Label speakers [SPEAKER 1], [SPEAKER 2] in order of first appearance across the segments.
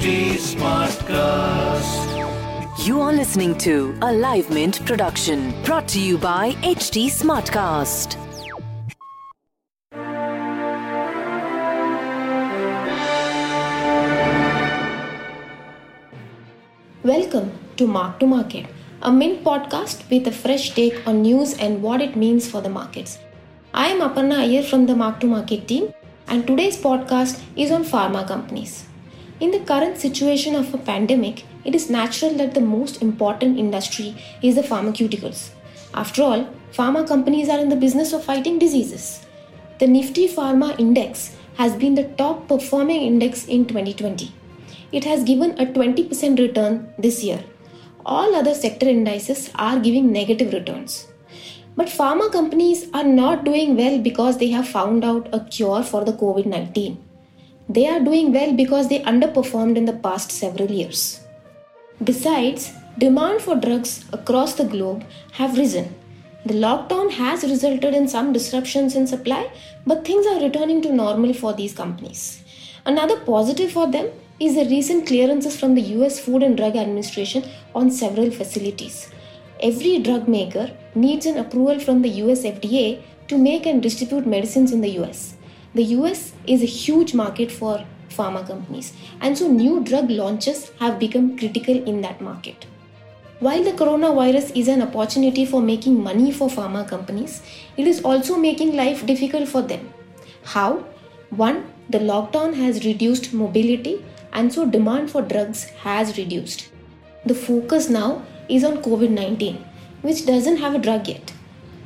[SPEAKER 1] HT Smartcast.
[SPEAKER 2] You are listening to a Live Mint production brought to you by HT Smartcast.
[SPEAKER 3] Welcome to Mark to Market, a Mint podcast with a fresh take on news and what it means for the markets. I am Aparna Iyer from the Mark to Market team, and today's podcast is on pharma companies. In the current situation of a pandemic, it is natural that the most important industry is the pharmaceuticals. After all, pharma companies are in the business of fighting diseases. The Nifty Pharma Index has been the top performing index in 2020 it has given a 20% return this year. All other sector indices are giving negative returns. But pharma companies are not doing well because they have found out a cure for the COVID 19. They are doing well because they underperformed in the past several years. Besides, demand for drugs across the globe have risen. The lockdown has resulted in some disruptions in supply, but things are returning to normal for these companies. Another positive for them is the recent clearances from the US Food and Drug Administration on several facilities. Every drug maker needs an approval from the US FDA to make and distribute medicines in the US. The US is a huge market for pharma companies, and so new drug launches have become critical in that market. While the coronavirus is an opportunity for making money for pharma companies, it is also making life difficult for them. How? One, the lockdown has reduced mobility and so demand for drugs has reduced. The focus now is on COVID 19, which doesn't have a drug yet.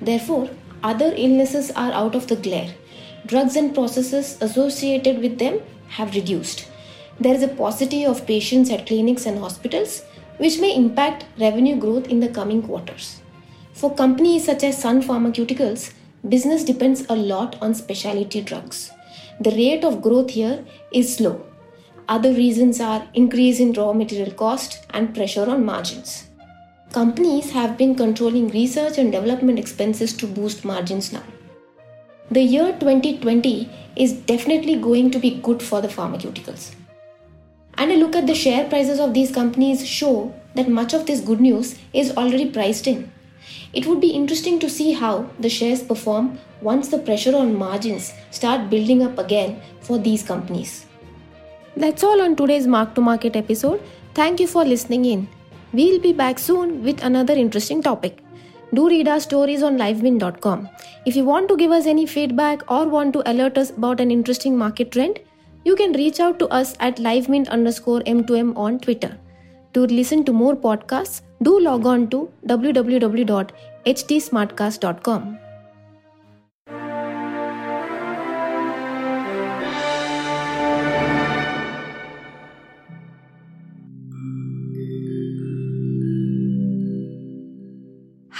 [SPEAKER 3] Therefore, other illnesses are out of the glare. Drugs and processes associated with them have reduced. There is a paucity of patients at clinics and hospitals, which may impact revenue growth in the coming quarters. For companies such as Sun Pharmaceuticals, business depends a lot on specialty drugs. The rate of growth here is slow other reasons are increase in raw material cost and pressure on margins. Companies have been controlling research and development expenses to boost margins now. The year 2020 is definitely going to be good for the pharmaceuticals. And a look at the share prices of these companies show that much of this good news is already priced in. It would be interesting to see how the shares perform once the pressure on margins start building up again for these companies. That's all on today's Mark to Market episode. Thank you for listening in. We'll be back soon with another interesting topic. Do read our stories on livemint.com. If you want to give us any feedback or want to alert us about an interesting market trend, you can reach out to us at livemint underscore m2m on Twitter. To listen to more podcasts, do log on to www.htsmartcast.com.